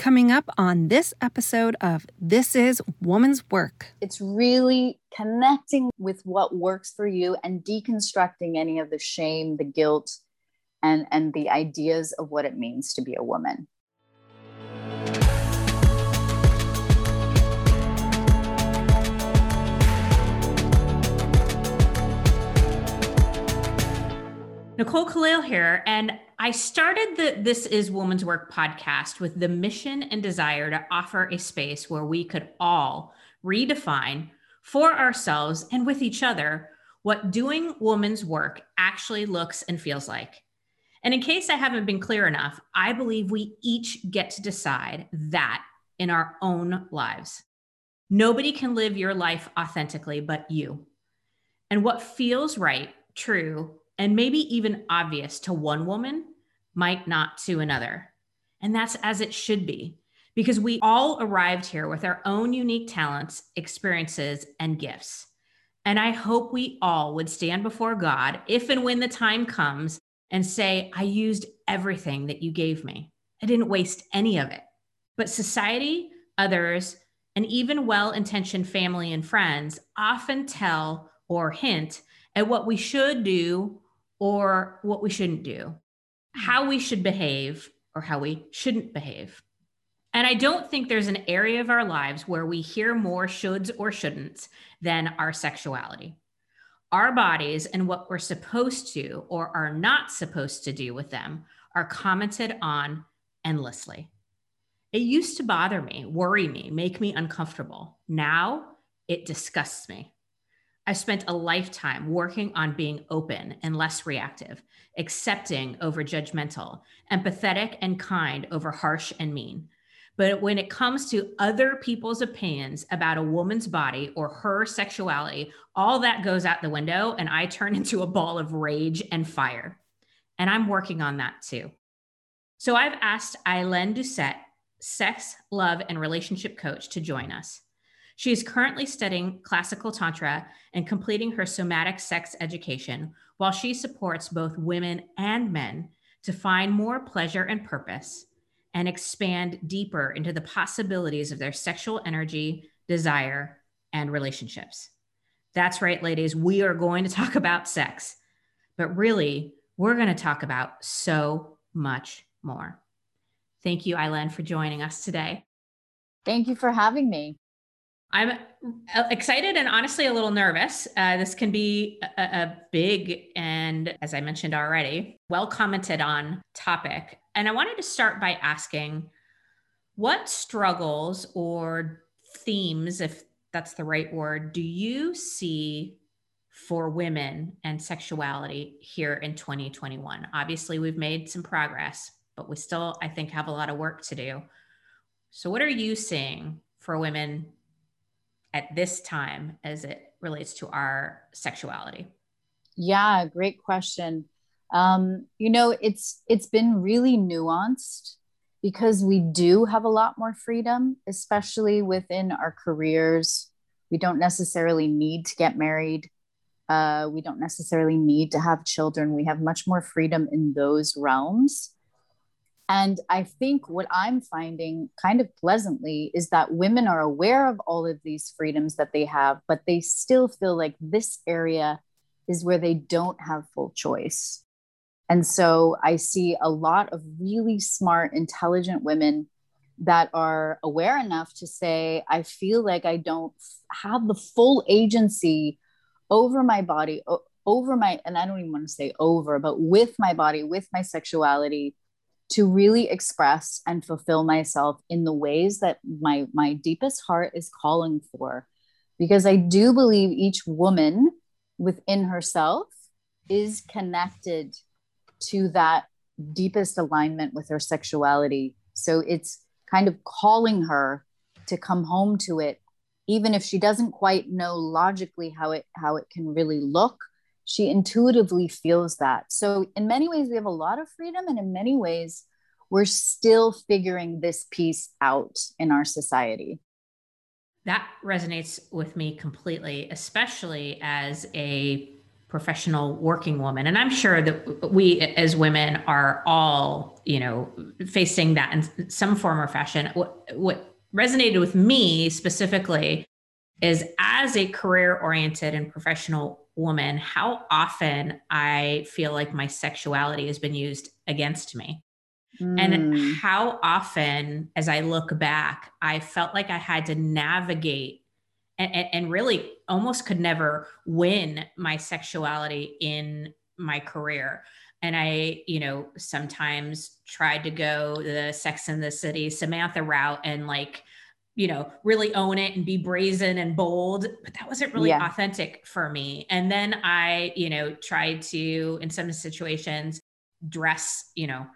Coming up on this episode of This is Woman's Work. It's really connecting with what works for you and deconstructing any of the shame, the guilt, and, and the ideas of what it means to be a woman. Nicole Khalil here, and I started the This Is Woman's Work podcast with the mission and desire to offer a space where we could all redefine for ourselves and with each other what doing woman's work actually looks and feels like. And in case I haven't been clear enough, I believe we each get to decide that in our own lives. Nobody can live your life authentically but you. And what feels right, true, and maybe even obvious to one woman might not to another. And that's as it should be, because we all arrived here with our own unique talents, experiences, and gifts. And I hope we all would stand before God if and when the time comes and say, I used everything that you gave me. I didn't waste any of it. But society, others, and even well intentioned family and friends often tell or hint at what we should do or what we shouldn't do, how we should behave or how we shouldn't behave. And I don't think there's an area of our lives where we hear more shoulds or shouldn'ts than our sexuality. Our bodies and what we're supposed to or are not supposed to do with them are commented on endlessly. It used to bother me, worry me, make me uncomfortable. Now it disgusts me. I spent a lifetime working on being open and less reactive, accepting over judgmental, empathetic and kind over harsh and mean. But when it comes to other people's opinions about a woman's body or her sexuality, all that goes out the window and I turn into a ball of rage and fire. And I'm working on that too. So I've asked Eileen Doucette, sex, love, and relationship coach, to join us. She is currently studying classical Tantra and completing her somatic sex education while she supports both women and men to find more pleasure and purpose and expand deeper into the possibilities of their sexual energy, desire, and relationships. That's right, ladies. We are going to talk about sex, but really, we're going to talk about so much more. Thank you, Eileen, for joining us today. Thank you for having me. I'm uh, excited and honestly a little nervous. Uh, this can be a, a, big and, as I mentioned already, well commented on topic. And I wanted to start by asking what struggles or themes, if that's the right word, do you see for women and sexuality here in 2021? Obviously, we've made some progress, but we still, I think, have a lot of work to do. So, what are you seeing for women at this time as it relates to our sexuality? Yeah, great question. Um, you know, it's it's been really nuanced because we do have a lot more freedom, especially within our careers. We don't necessarily need to get married. Uh, we don't necessarily need to have children. We have much more freedom in those realms. And I think what I'm finding kind of pleasantly is that women are aware of all of these freedoms that they have, but they still feel like this area is where they don't have full choice. And so I see a lot of really smart, intelligent women that are aware enough to say, I feel like I don't have the full agency over my body, over my, and I don't even want to say over, but with my body, with my sexuality to really express and fulfill myself in the ways that my my deepest heart is calling for. Because i do believe each woman within herself is connected to that deepest alignment with her sexuality. So it's kind of calling her to come home to it even if she doesn't quite know logically how it how it can really look she intuitively feels that. So, in many ways, we have a lot of freedom, and in many ways, we're still figuring this piece out in our society. That resonates with me completely, especially as a professional working woman and i'm sure that we as women are all you know facing that in some form or fashion what, what resonated with me specifically is as a career oriented and professional woman how often i feel like my sexuality has been used against me mm. and how often as i look back i felt like i had to navigate and, and really almost could never win my sexuality in my career and I, you know, sometimes tried to go the Sex and the City Samantha route and like, you know, really own it and be brazen and bold, but that wasn't really yeah. authentic for me. And then I, you know, tried to, in some situations, dress, you know,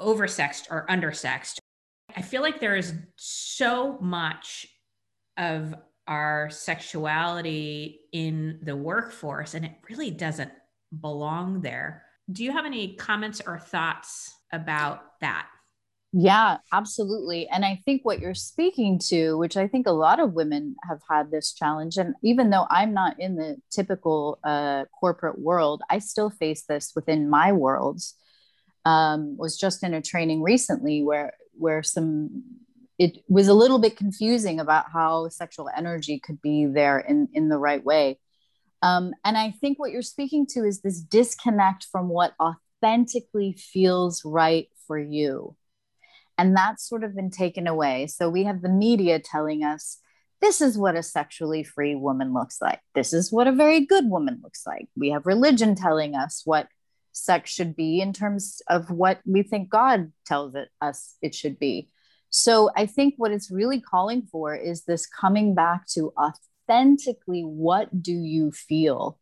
oversexed or undersexed. I feel like there is so much of our sexuality in the workforce and it really doesn't belong there. Do you have any comments or thoughts about that? Yeah, absolutely. And I think what you're speaking to, which I think a lot of women have had this challenge, and even though I'm not in the typical uh, corporate world, I still face this within my worlds. Um, was just in a training recently where where some it was a little bit confusing about how sexual energy could be there in in the right way um, and i think what you're speaking to is this disconnect from what authentically feels right for you and that's sort of been taken away. So we have the media telling us this is what a sexually free woman looks like. This is what a very good woman looks like. We have religion telling us what sex should be in terms of what we think god tells it us it should be. So I think what it's really calling for is this coming back to authentically what do you feel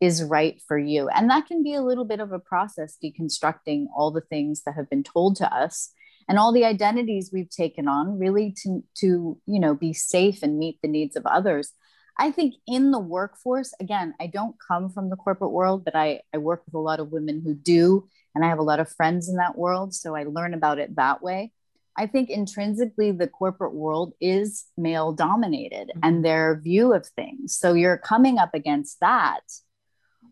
is right for you? And that can be a little bit of a process deconstructing all the things that have been told to us and all the identities we've taken on really to to you know be safe and meet the needs of others i think in the workforce again i don't come from the corporate world but i i work with a lot of women who do and i have a lot of friends in that world so i learn about it that way I think intrinsically the corporate world is male dominated mm-hmm. and their view of things. So you're coming up against that.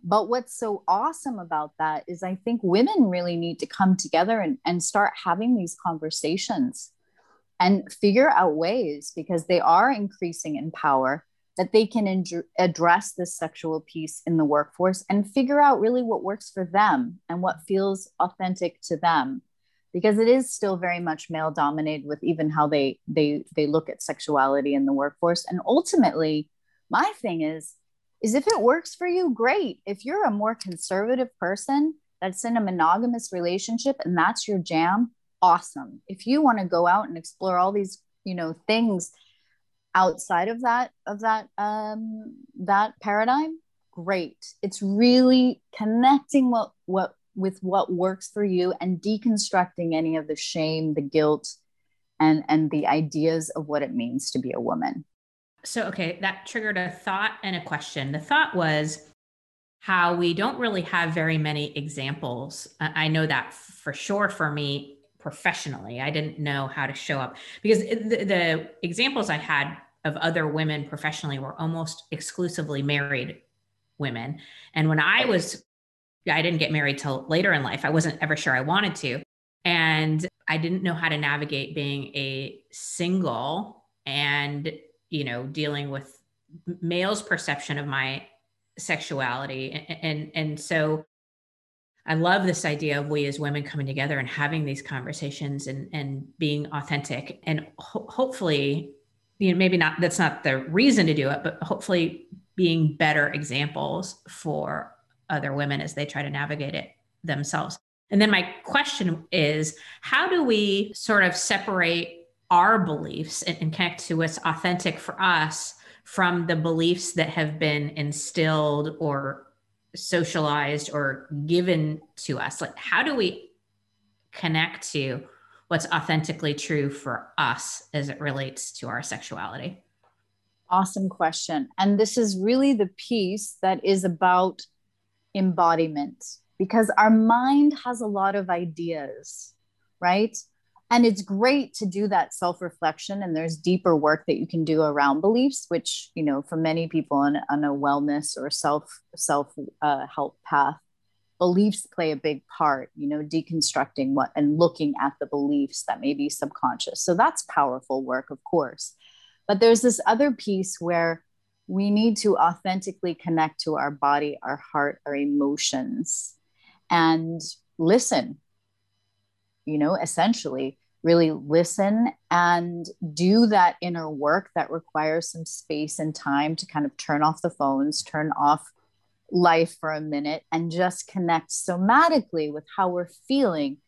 But what's so awesome about that is I think women really need to come together and, and start having these conversations and figure out ways because they are increasing in power that they can ad- address this sexual piece in the workforce and figure out really what works for them and what feels authentic to them. Because it is still very much male dominated with even how they they they look at sexuality in the workforce. And ultimately my thing is is if it works for you great. If you're a more conservative person that's in a monogamous relationship and that's your jam awesome. If you want to go out and explore all these you know things outside of that of that um that paradigm great. It's really connecting what what with what works for you and deconstructing any of the shame, the guilt, and and the ideas of what it means to be a woman. So okay, that triggered a thought and a question. The thought was how we don't really have very many examples. I know that for sure for me professionally. I didn't know how to show up because the, the examples I had of other women professionally were almost exclusively married women. And when I was I didn't get married till later in life. I wasn't ever sure I wanted to. And I didn't know how to navigate being a single and, you know, dealing with male's perception of my sexuality. And, and, and so I love this idea of we as women coming together and having these conversations and, and being authentic and ho- hopefully, you know, maybe not, that's not the reason to do it, but hopefully being better examples for other women as they try to navigate it themselves. And then my question is how do we sort of separate our beliefs and, and connect to what's authentic for us from the beliefs that have been instilled or socialized or given to us? Like, how do we connect to what's authentically true for us as it relates to our sexuality? Awesome question. And this is really the piece that is about embodiment because our mind has a lot of ideas, right? And it's great to do that self-reflection and there's deeper work that you can do around beliefs which you know for many people on, on a wellness or self self uh, help path beliefs play a big part you know deconstructing what and looking at the beliefs that may be subconscious. So that's powerful work of course. But there's this other piece where we need to authentically connect to our body our heart our emotions and listen you know essentially really listen and do that inner work that requires some space and time to kind of turn off the phones, turn off life for a minute, and just connect somatically with how we're feeling.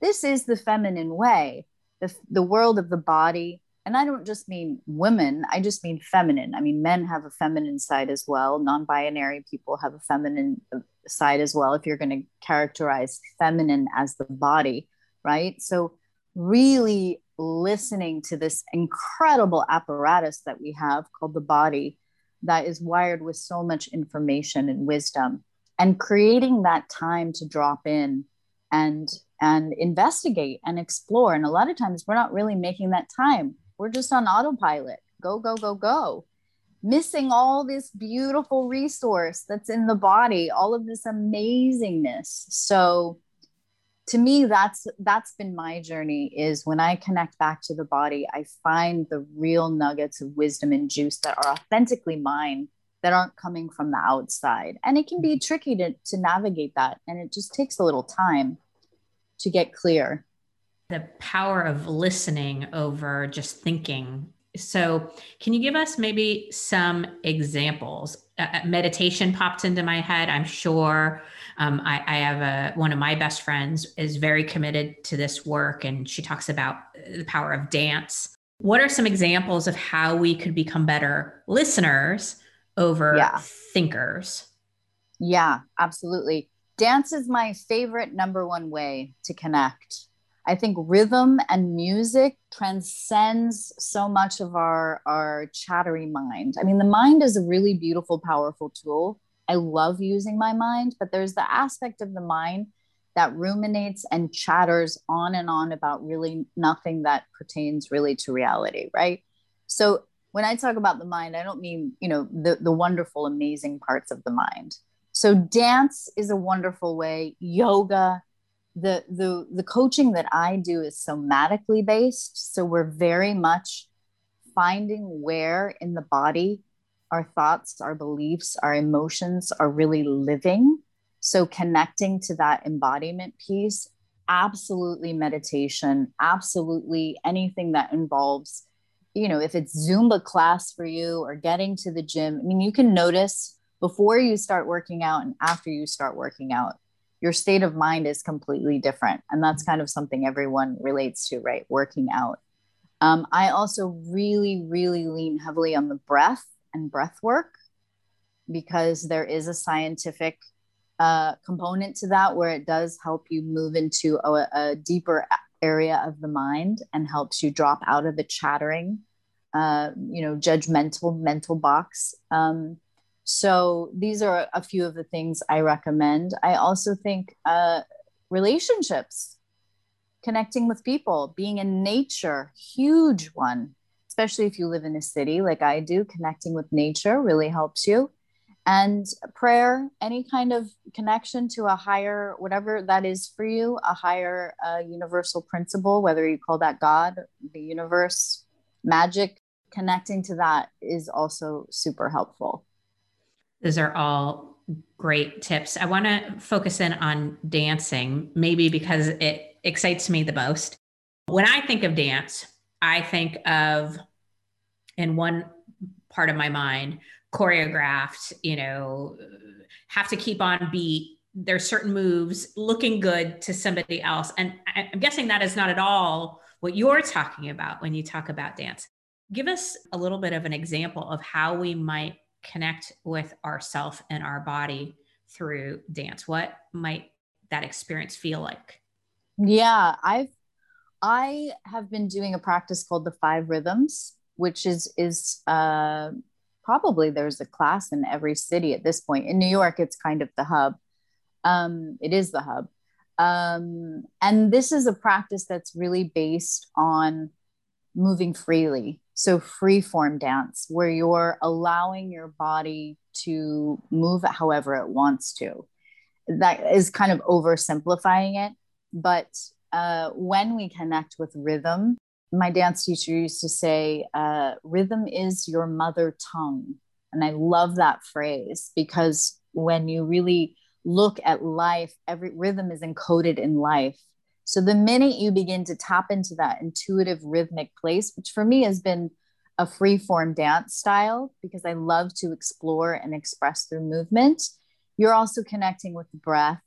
This is the feminine way, the, the world of the body. And I don't just mean women, I just mean feminine. I mean, men have a feminine side as well. Non binary people have a feminine uh, side as well, if you're going to characterize feminine as the body, right? So, really listening to this incredible apparatus that we have called the body that is wired with so much information and wisdom and creating that time to drop in and and investigate and explore. And a lot of times we're not really making that time. We're just on autopilot. Go go go go. Missing all this beautiful resource that's in the body all of this amazingness. So to me that's that's been my journey is when i connect back to the body i find the real nuggets of wisdom and juice that are authentically mine that aren't coming from the outside. And it can be tricky to, to navigate that and it just takes a little time to get clear. The power of listening over just thinking. So can you give us maybe some examples? Uh, uh meditation popped into my head i'm sure um, I, I, have a one of my best friends is very committed to this work, and she talks about the power of dance. What are some examples of how we could become better listeners over yeah. thinkers? Yeah, absolutely. Dance is my favorite number one way to connect. I think rhythm and music transcends so much of our our chattery mind. I mean, the mind is a really beautiful, powerful tool I love using my mind, but there's the aspect of the mind that ruminates and chatters on and on about really nothing that pertains really to reality, right? So when I talk about the mind, I don't mean, you know, the the wonderful amazing parts of the mind. So dance is a wonderful way, yoga, the the the coaching that I do is somatically based, so we're very much finding where in the body our thoughts, our beliefs, our emotions are really living. So, connecting to that embodiment piece, absolutely meditation, absolutely anything that involves, you know, if it's Zumba class for you or getting to the gym. I mean, you can notice before you start working out and after you start working out, your state of mind is completely different. And that's kind of something everyone relates to, right? Working out. Um, I also really, really lean heavily on the breath and breath work because there is a scientific uh, component to that where it does help you move into a, a, deeper area of the mind and helps you drop out of the chattering, uh, you know, judgmental mental box. Um, so these are a few of the things I recommend. I also think uh, relationships, connecting with people, being in nature, huge one especially if you live in a city like I do, connecting with nature really helps you. And prayer, any kind of connection to a higher, whatever that is for you, a higher uh, universal principle, whether you call that God, the universe, magic, connecting to that is also super helpful. Those are all great tips. I want to focus in on dancing, maybe because it excites me the most. When I think of dance, I think of in one part of my mind choreographed you know have to keep on beat. There's certain moves looking good to somebody else. And i'm guessing that is not at all what you're talking about when you talk about dance. Give us a little bit of an example of how we might connect with ourself and our body through dance. What might that experience feel like? Yeah i've i have been doing a practice called the five rhythms which is is uh, probably there's a class in every city at this point. In New York, it's kind of the hub. Um, it is the hub. Um, and this is a practice that's really based on moving freely. So, free form dance, where you're allowing your body to move however it wants to. That is kind of oversimplifying it. But uh, when we connect with rhythm, my dance teacher used to say, uh, rhythm is your mother tongue. And I love that phrase because when you really look at life, every rhythm is encoded in life. So the minute you begin to tap into that intuitive rhythmic place, which for me has been a free form dance style because I love to explore and express through movement, you're also connecting with the breath.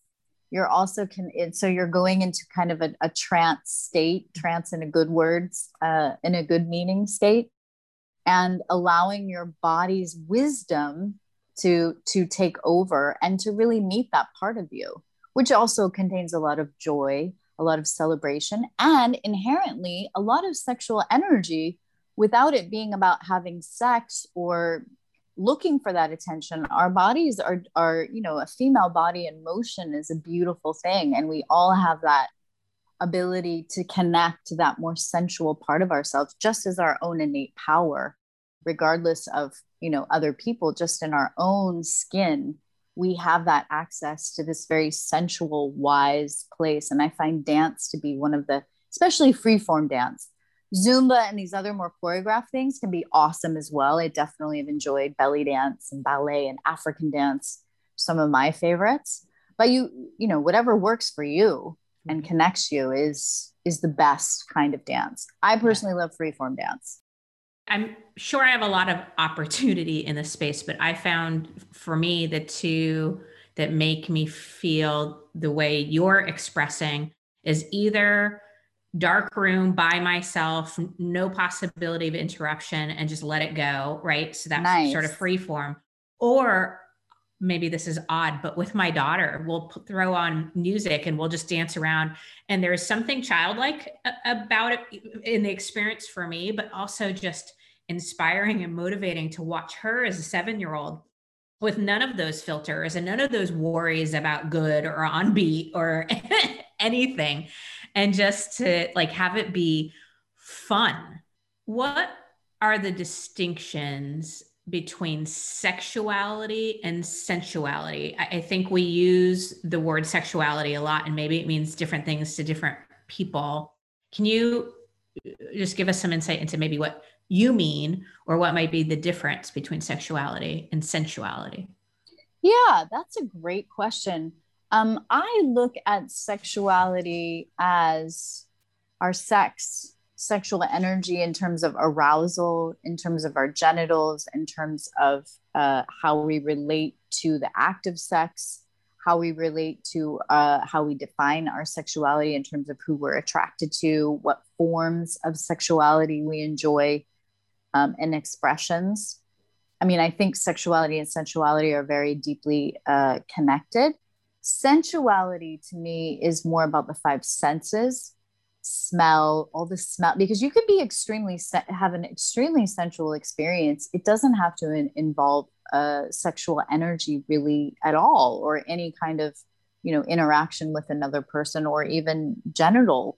You're also can so you're going into kind of a, a trance state, trance in a good words, uh, in a good meaning state, and allowing your body's wisdom to to take over and to really meet that part of you which also contains a lot of joy a lot of celebration and inherently a lot of sexual energy without it being about having sex or looking for that attention. Our bodies are are you know a female body in motion is a beautiful thing and we all have that ability to connect to that more sensual part of ourselves just as our own innate power regardless of you know other people just in our own skin we have that access to this very sensual wise place. And i find dance to be one of the especially free form dance zumba and these other more choreographed things can be awesome as well. I definitely have enjoyed belly dance and ballet and african dance some of my favorites. But you you know whatever works for you and mm-hmm. connects you is is the best kind of dance. I personally love free form dance. I'm sure I have a lot of opportunity in this space, but I found for me the two that make me feel the way you're expressing is either dark room by myself, no possibility of interruption, and just let it go, right? So that's nice. sort of free form. Or maybe this is odd, but with my daughter, we'll throw on music and we'll just dance around. And there's something childlike about it in the experience for me, but also just inspiring and motivating to watch her as a seven year old with none of those filters and none of those worries about good or on beat or anything and just to like have it be fun what are the distinctions between sexuality and sensuality I, I think we use the word sexuality a lot and maybe it means different things to different people can you uh, just give us some insight into maybe what you mean or what might be the difference between sexuality and sensuality? Yeah, that's a great question. Um, I look at sexuality as our sex, sexual energy in terms of arousal, in terms of our genitals, in terms of uh, how we relate to the act of sex, how we relate to uh, how we define our sexuality in terms of who we're attracted to, what forms of sexuality we enjoy, um, and expressions. I mean, I think sexuality and sensuality are very deeply uh, connected. Sensuality to me is more about the five senses smell all the smell because you could be extremely have an extremely sensual experience. It doesn't have to in- involve uh, sexual energy really at all or any kind of you know interaction with another person or even genital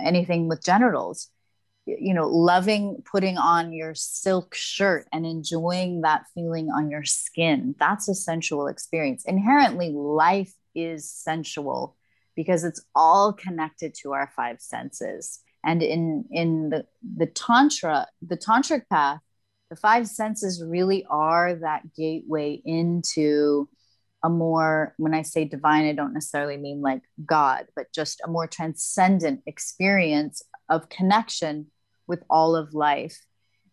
anything with genitals you know, loving putting on your silk shirt and enjoying that feeling on your skin. That's a sensual experience. Inherently, life is sensual because it's all connected to our five senses. And in in the the tantra, the tantric path, the five senses really are that gateway into a more when i say divine i don't necessarily mean like god but just a more transcendent experience of connection with all of life.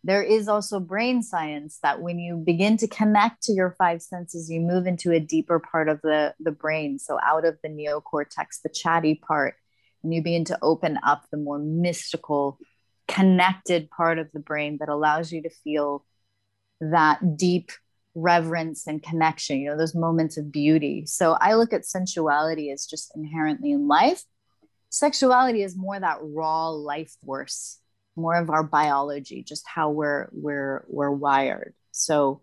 There is also brain science that when you begin to connect to your five senses, you move into a deeper part of the, the brain. So, out of the neocortex, the chatty part, and you begin to open up the more mystical, connected part of the brain that allows you to feel that deep reverence and connection, you know, those moments of beauty. So, I look at sensuality as just inherently in life. Sexuality is more that raw life force more of our biology just how we're we're we're wired so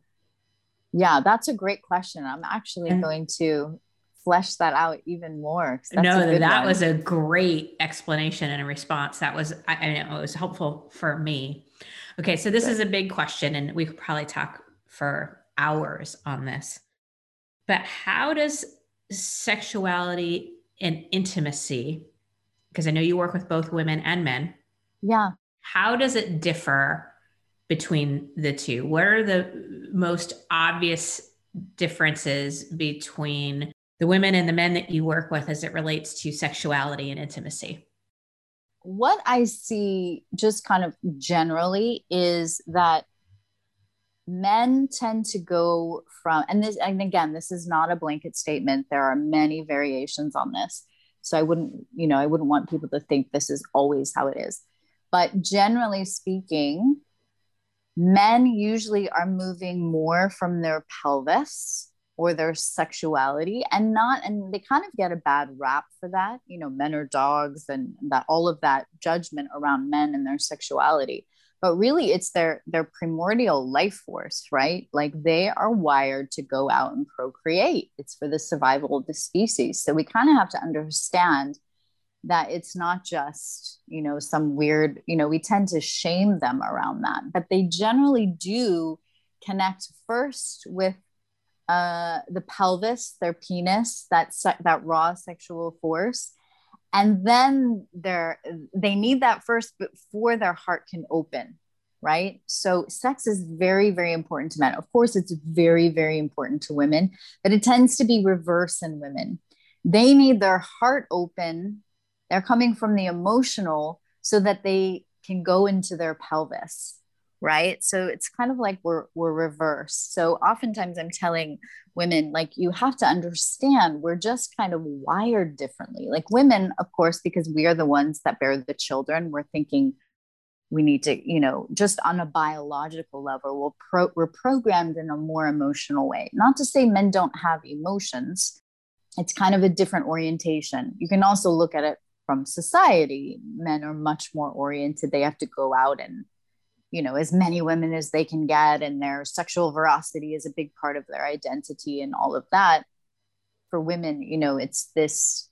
yeah that's a great question i'm actually mm. going to flesh that out even more. No, that one. was a great explanation and a response. That was, I, I know it was helpful for me. Okay, so this good. is a big question, and we could probably talk for hours on this. But how does sexuality and intimacy, because I know you work with both women and men. Yeah. How does it differ between the two? What are the most obvious differences between the women and the men that you work with as it relates to sexuality and intimacy? What I see just kind of generally is that men tend to go from and this and again this is not a blanket statement there are many variations on this so i wouldn't you know i wouldn't want people to think this is always how it is. But generally speaking men usually are moving more from their pelvis or their sexuality and not and they kind of get a bad rap for that. You know men are dogs and that all of that judgment around men and their sexuality but really it's their their primordial life force right? Like they are wired to go out and procreate. It's for the survival of the species. So we kind of have to understand that it's not just you know some weird you know we tend to shame them around that. But they generally do connect first with uh, the pelvis their penis that se- that raw sexual force and then they're they need that first before their heart can open right? So sex is very very important to men. Of course it's very very important to women but it tends to be reverse in women. They need their heart open. They're coming from the emotional so that they can go into their pelvis right? So it's kind of like we're we're reversed. So oftentimes i'm telling women like you have to understand we're just kind of wired differently. Like women of course because we are the ones that bear the children we're thinking we need to you know just on a biological level we're, pro- we're programmed in a more emotional way. Not to say men don't have emotions it's kind of a different orientation. You can also look at it from society. Men are much more oriented. They have to go out and you know as many women as they can get and their sexual veracity is a big part of their identity and all of that. For women you know it's this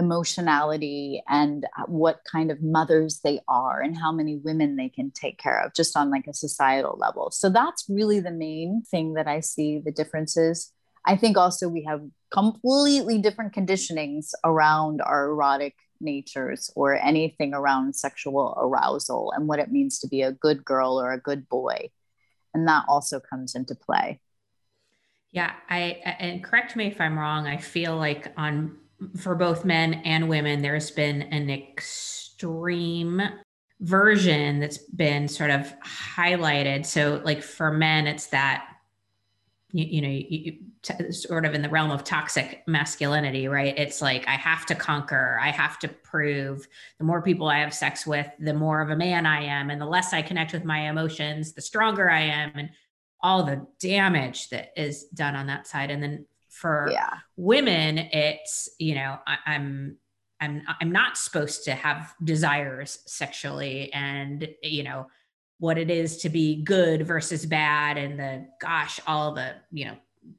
emotionality and what kind of mothers they are and how many women they can take care of just on like a societal level. So that's really the main thing that i see the differences. I think also we have completely different conditionings around our erotic natures or anything around sexual arousal and what it means to be a good girl or a good boy. And that also comes into play. Yeah, I and correct me if I'm wrong. I feel like on for both men and women, there's been an extreme version that's been sort of highlighted. So, like for men, it's that you, you know, you, t- sort of in the realm of toxic masculinity, right? It's like I have to conquer, I have to prove. The more people I have sex with, the more of a man I am, and the less I connect with my emotions, the stronger I am, and all the damage that is done on that side. And then for yeah. women, it's you know I, I'm I'm I'm not supposed to have desires sexually, and you know what it is to be good versus bad and the gosh all the you know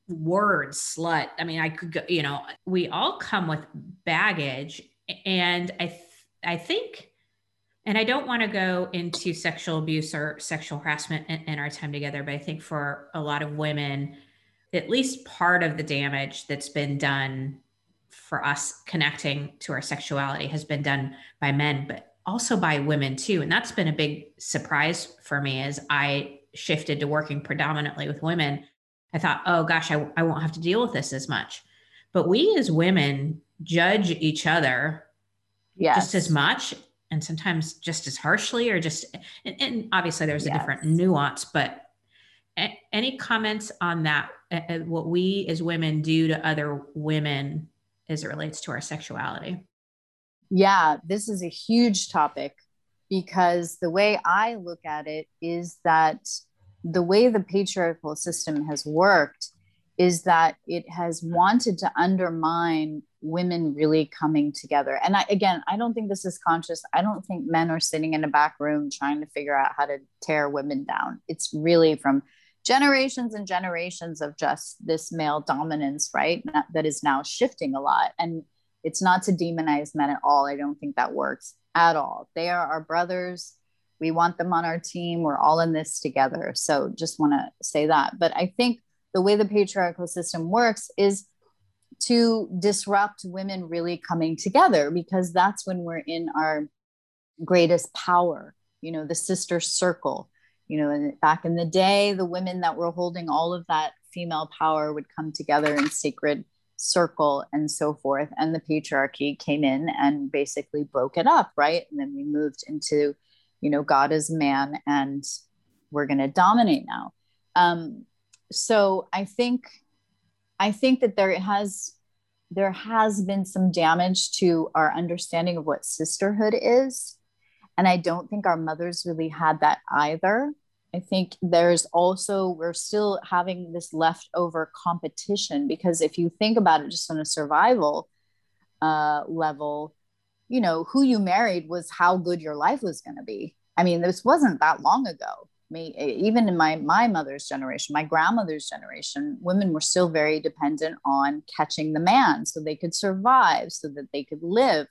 words slut. I mean i could go you know we all come with baggage and i th- i think and i don't want to go into sexual abuse or sexual harassment in, in our time together but i think for a lot of women at least part of the damage that's been done for us connecting to our sexuality has been done by men but also by women too. And that's been a big surprise for me as I shifted to working predominantly with women. I thought, oh gosh, I, I won't have to deal with this as much. But we as women judge each other yes. just as much and sometimes just as harshly or just and, and obviously there's a yes. different nuance but a, any comments on that uh, what we as women do to other women as it relates to our sexuality yeah, this is a huge topic because the way I look at it is that the way the patriarchal system has worked is that it has wanted to undermine women really coming together. And I, again, I don't think this is conscious. I don't think men are sitting in a back room trying to figure out how to tear women down. It's really from generations and generations of just this male dominance, right? That is now shifting a lot. And it's not to demonize men at all. I don't think that works at all. They are our brothers. We want them on our team. We're all in this together. So just want to say that. But I think the way the patriarchal system works is to disrupt women really coming together because that's when we're in our greatest power, you know, the sister circle you know, back in the day, the women that were holding all of that female power would come together in sacred circle and so forth. And the patriarchy came in and basically broke it up, right? And then we moved into, you know, God is man and we're going to dominate now. Um, so I think, I think that there has, there has been some damage to our understanding of what sisterhood is. And I don't think our mothers really had that either. I think there's also, we're still having this leftover competition because if you think about it just on a survival uh, level, you know, who you married was how good your life was going to be. I mean, this wasn't that long ago. Me, even in my my mother's generation, my grandmother's generation, women were still very dependent on catching the man so they could survive, so that they could live.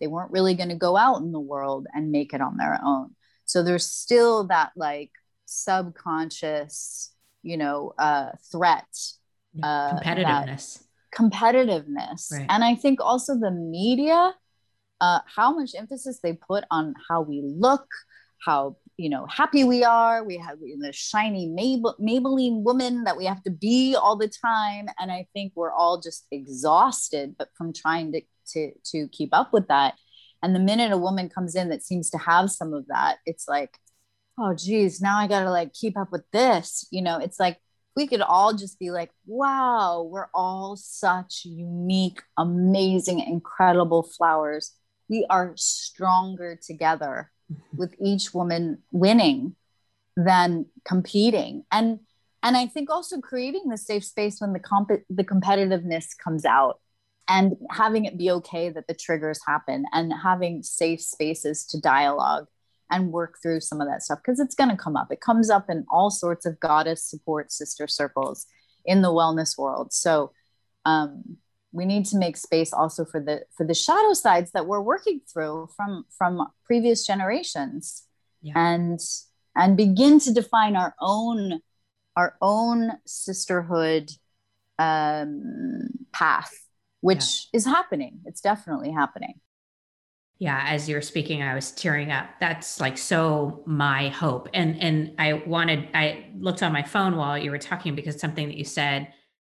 They weren't really going to go out in the world and make it on their own. So there's still that like subconscious, you know, uh, threat. Uh, competitiveness. Competitiveness. Right. And I think also the media, uh, how much emphasis they put on how we look, how you know happy we are we have the shiny maybelline woman that we have to be all the time and i think we're all just exhausted but from trying to to to keep up with that and the minute a woman comes in that seems to have some of that it's like oh geez now i gotta like keep up with this you know it's like we could all just be like wow we're all such unique amazing incredible flowers we are stronger together mm-hmm. with each woman winning than competing and and i think also creating the safe space when the comp- the competitiveness comes out and having it be okay that the triggers happen and having safe spaces to dialogue and work through some of that stuff because it's going to come up. It comes up in all sorts of goddess support sister circles in the wellness world. So um, we need to make space also for the for the shadow sides that we're working through from from previous generations, yeah. and and begin to define our own our own sisterhood um, path, which yeah. is happening. It's definitely happening yeah as you're speaking i was tearing up that's like so my hope and and i wanted i looked on my phone while you were talking because something that you said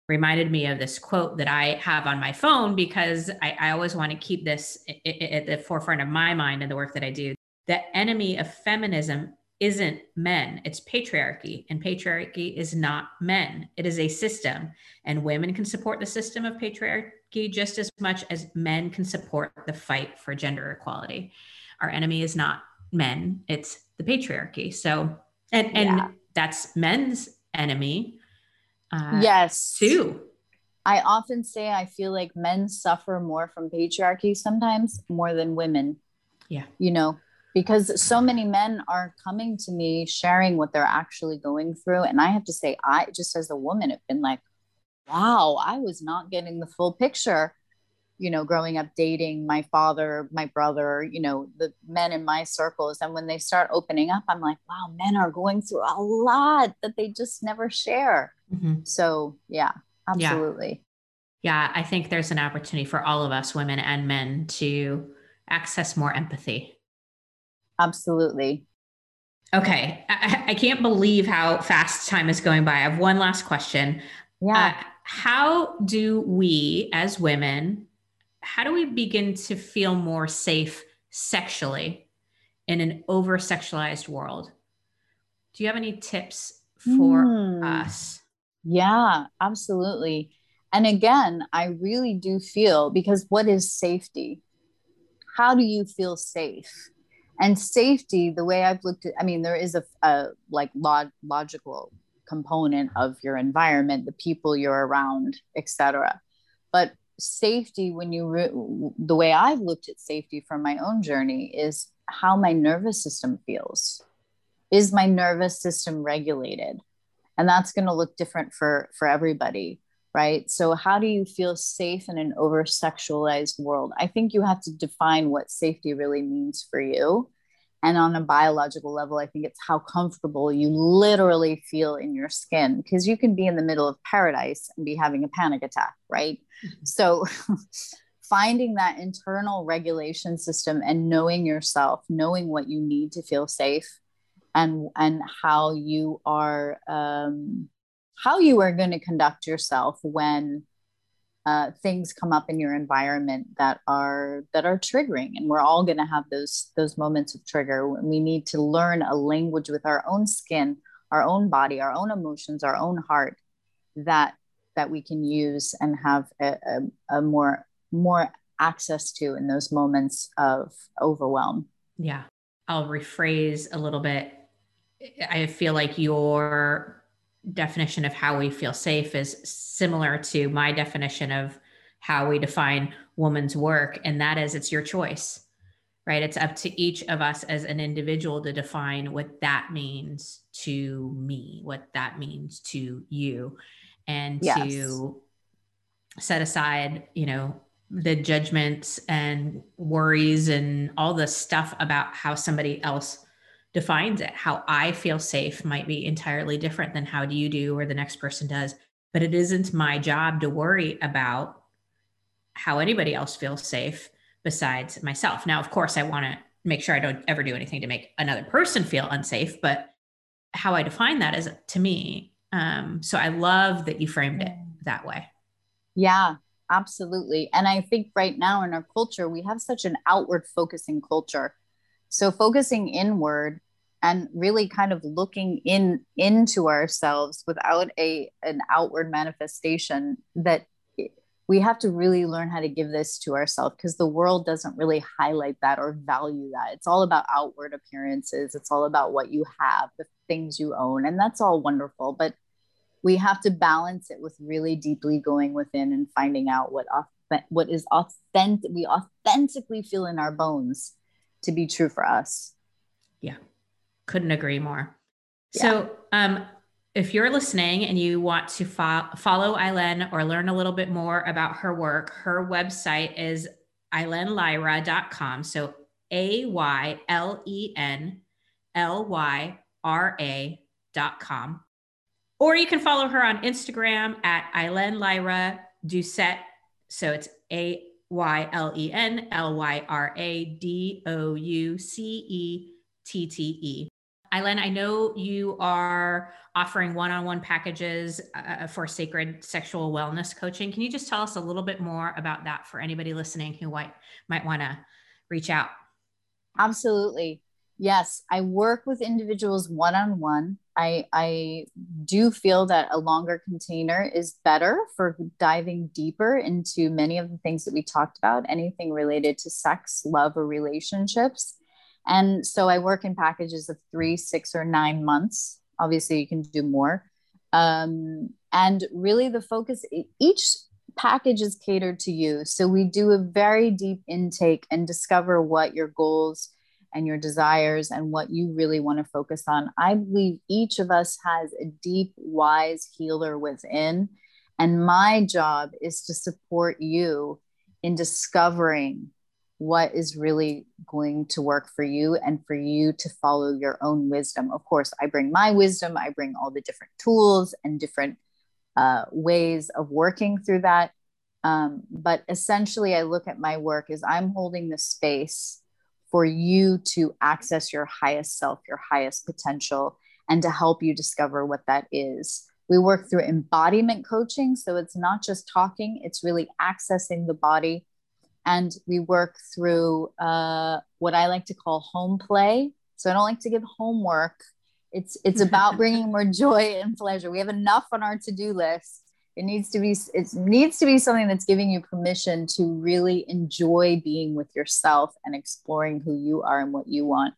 reminded me of this quote that i have on my phone because i, I always want to keep this at the forefront of my mind and the work that i do the enemy of feminism isn't men, it's patriarchy. And patriarchy is not men, it is a system. And women can support the system of patriarchy just as much as men can support the fight for gender equality. Our enemy is not men, it's the patriarchy. So, and, and yeah. that's men's enemy. Uh, yes. Too. I often say I feel like men suffer more from patriarchy sometimes more than women. Yeah. You know, because so many men are coming to me sharing what they're actually going through and i have to say i just as a woman have been like wow i was not getting the full picture you know growing up dating my father my brother you know the men in my circles and when they start opening up i'm like wow men are going through a lot that they just never share mm-hmm. so yeah absolutely yeah. yeah i think there's an opportunity for all of us women and men to access more empathy Absolutely. Okay. I, I, can't believe how fast time is going by. I have one last question. Yeah. Uh, how do we as women, how do we begin to feel more safe sexually in an over sexualized world? Do you have any tips for mm. us? Yeah, absolutely. And again, I really do feel because what is safety? How do you feel safe? and safety the way i've looked at i mean there is a, a like log, logical component of your environment the people you're around etc but safety when you re- the way i've looked at safety from my own journey is how my nervous system feels. Is my nervous system regulated? And that's going to look different for for everybody right? So how do you feel safe in an over sexualized world? I think you have to define what safety really means for you and on a biological level i think it's how comfortable you literally feel in your skin because you can be in the middle of paradise and be having a panic attack right mm-hmm. so finding that internal regulation system and knowing yourself knowing what you need to feel safe and and how you are um, how you are going to conduct yourself when uh, things come up in your environment that are that are triggering and we're all going to have those those moments of trigger we need to learn a language with our own skin our own body our own emotions our own heart that that we can use and have a, a, a more more access to in those moments of overwhelm. Yeah. I'll rephrase a little bit. I feel like your definition of how we feel safe is similar to my definition of how we define woman's work. And that is it's your choice, right? It's up to each of us as an individual to define what that means to me, what that means to you, and yes. to set aside, you know, the judgments and worries and all the stuff about how somebody else defines it. How I feel safe might be entirely different than how do you do or the next person does. But it isn't my job to worry about how anybody else feels safe besides myself. Now, of course, I want to make sure I don't ever do anything to make another person feel unsafe, but how I define that is to me. Um, so I love that you framed it that way. Yeah, absolutely. And I think right now in our culture, we have such an outward focusing culture. So focusing inward and really kind of looking in into ourselves without a an outward manifestation that we have to really learn how to give this to ourselves because the world doesn't really highlight that or value that. It's all about outward appearances. It's all about what you have, the things you own, and that's all wonderful. But we have to balance it with really deeply going within and finding out what what is authentic we authentically feel in our bones to be true for us yeah couldn't agree more yeah. so um if you're listening and you want to fo- follow Aylen or learn a little bit more about her work, her website is aylenlyra.com. So A Y L E N L Y R A.com. Or you can follow her on Instagram at Aylen Lyra Doucette. So it's A Y L E N L Y R A D O U C E T T E. Aylen, I know you are offering one on one packages uh, for sacred sexual wellness coaching. Can you just tell us a little bit more about that for anybody listening who might, might want to reach out? Absolutely. Yes, I work with individuals one on one. I, I do feel that a longer container is better for diving deeper into many of the things that we talked about, anything related to sex, love, or relationships. And so I work in packages of three, six, or nine months. Obviously, you can do more. Um, and really, the focus each package is catered to you. So we do a very deep intake and discover what your goals and your desires and what you really want to focus on. I believe each of us has a deep, wise healer within. And my job is to support you in discovering what is really going to work for you and for you to follow your own wisdom. Of course, I bring my wisdom, I bring all the different tools and different uh, ways of working through that. Um, but essentially, I look at my work as I'm holding the space for you to access your highest self, your highest potential, and to help you discover what that is. We work through embodiment coaching. So it's not just talking, it's really accessing the body. And we work through uh, what I like to call home play. So I don't like to give homework. It's, it's about bringing more joy and pleasure. We have enough on our to do list it needs to be it needs to be something that's giving you permission to really enjoy being with yourself and exploring who you are and what you want.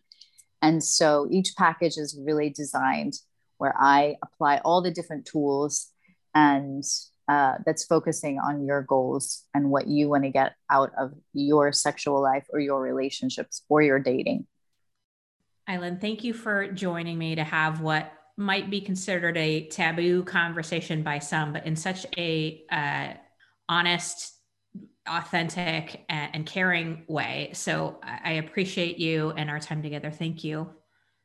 And so each package is really designed where i apply all the different tools and uh, that's focusing on your goals and what you want to get out of your sexual life or your relationships or your dating. Aylen, thank you for joining me to have what might be considered a taboo conversation by some, but in such a uh, honest, authentic, and, caring way. So I appreciate you and our time together. Thank you.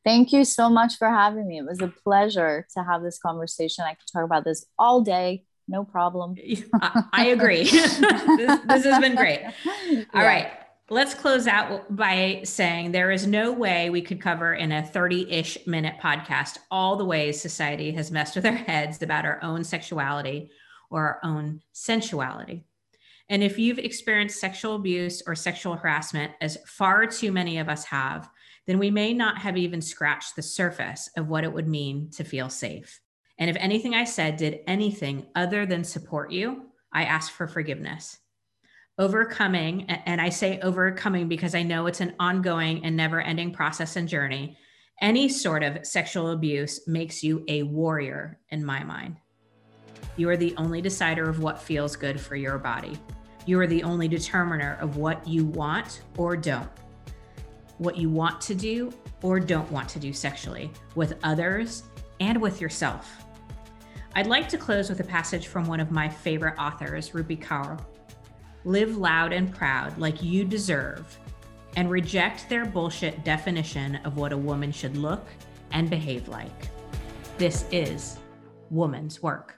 Thank you so much for having me. It was a pleasure to have this conversation. I could talk about this all day, no problem. I, I agree. this, this, has been great. All yeah. right. Let's close out by saying there is no way we could cover in a 30 ish minute podcast all the ways society has messed with our heads about our own sexuality or our own sensuality. And if you've experienced sexual abuse or sexual harassment, as far too many of us have, then we may not have even scratched the surface of what it would mean to feel safe. And if anything I said did anything other than support you, I ask for forgiveness overcoming, and I say overcoming because I know it's an ongoing and never ending process and journey. Any sort of sexual abuse makes you a warrior in my mind. You are the only decider of what feels good for your body. You are the only determiner of what you want or don't, what you want to do or don't want to do sexually with others and with yourself. I'd like to close with a passage from one of my favorite authors, Rupi Kaur, live loud and proud like you deserve, and reject their bullshit definition of what a woman should look and behave like. This is woman's work.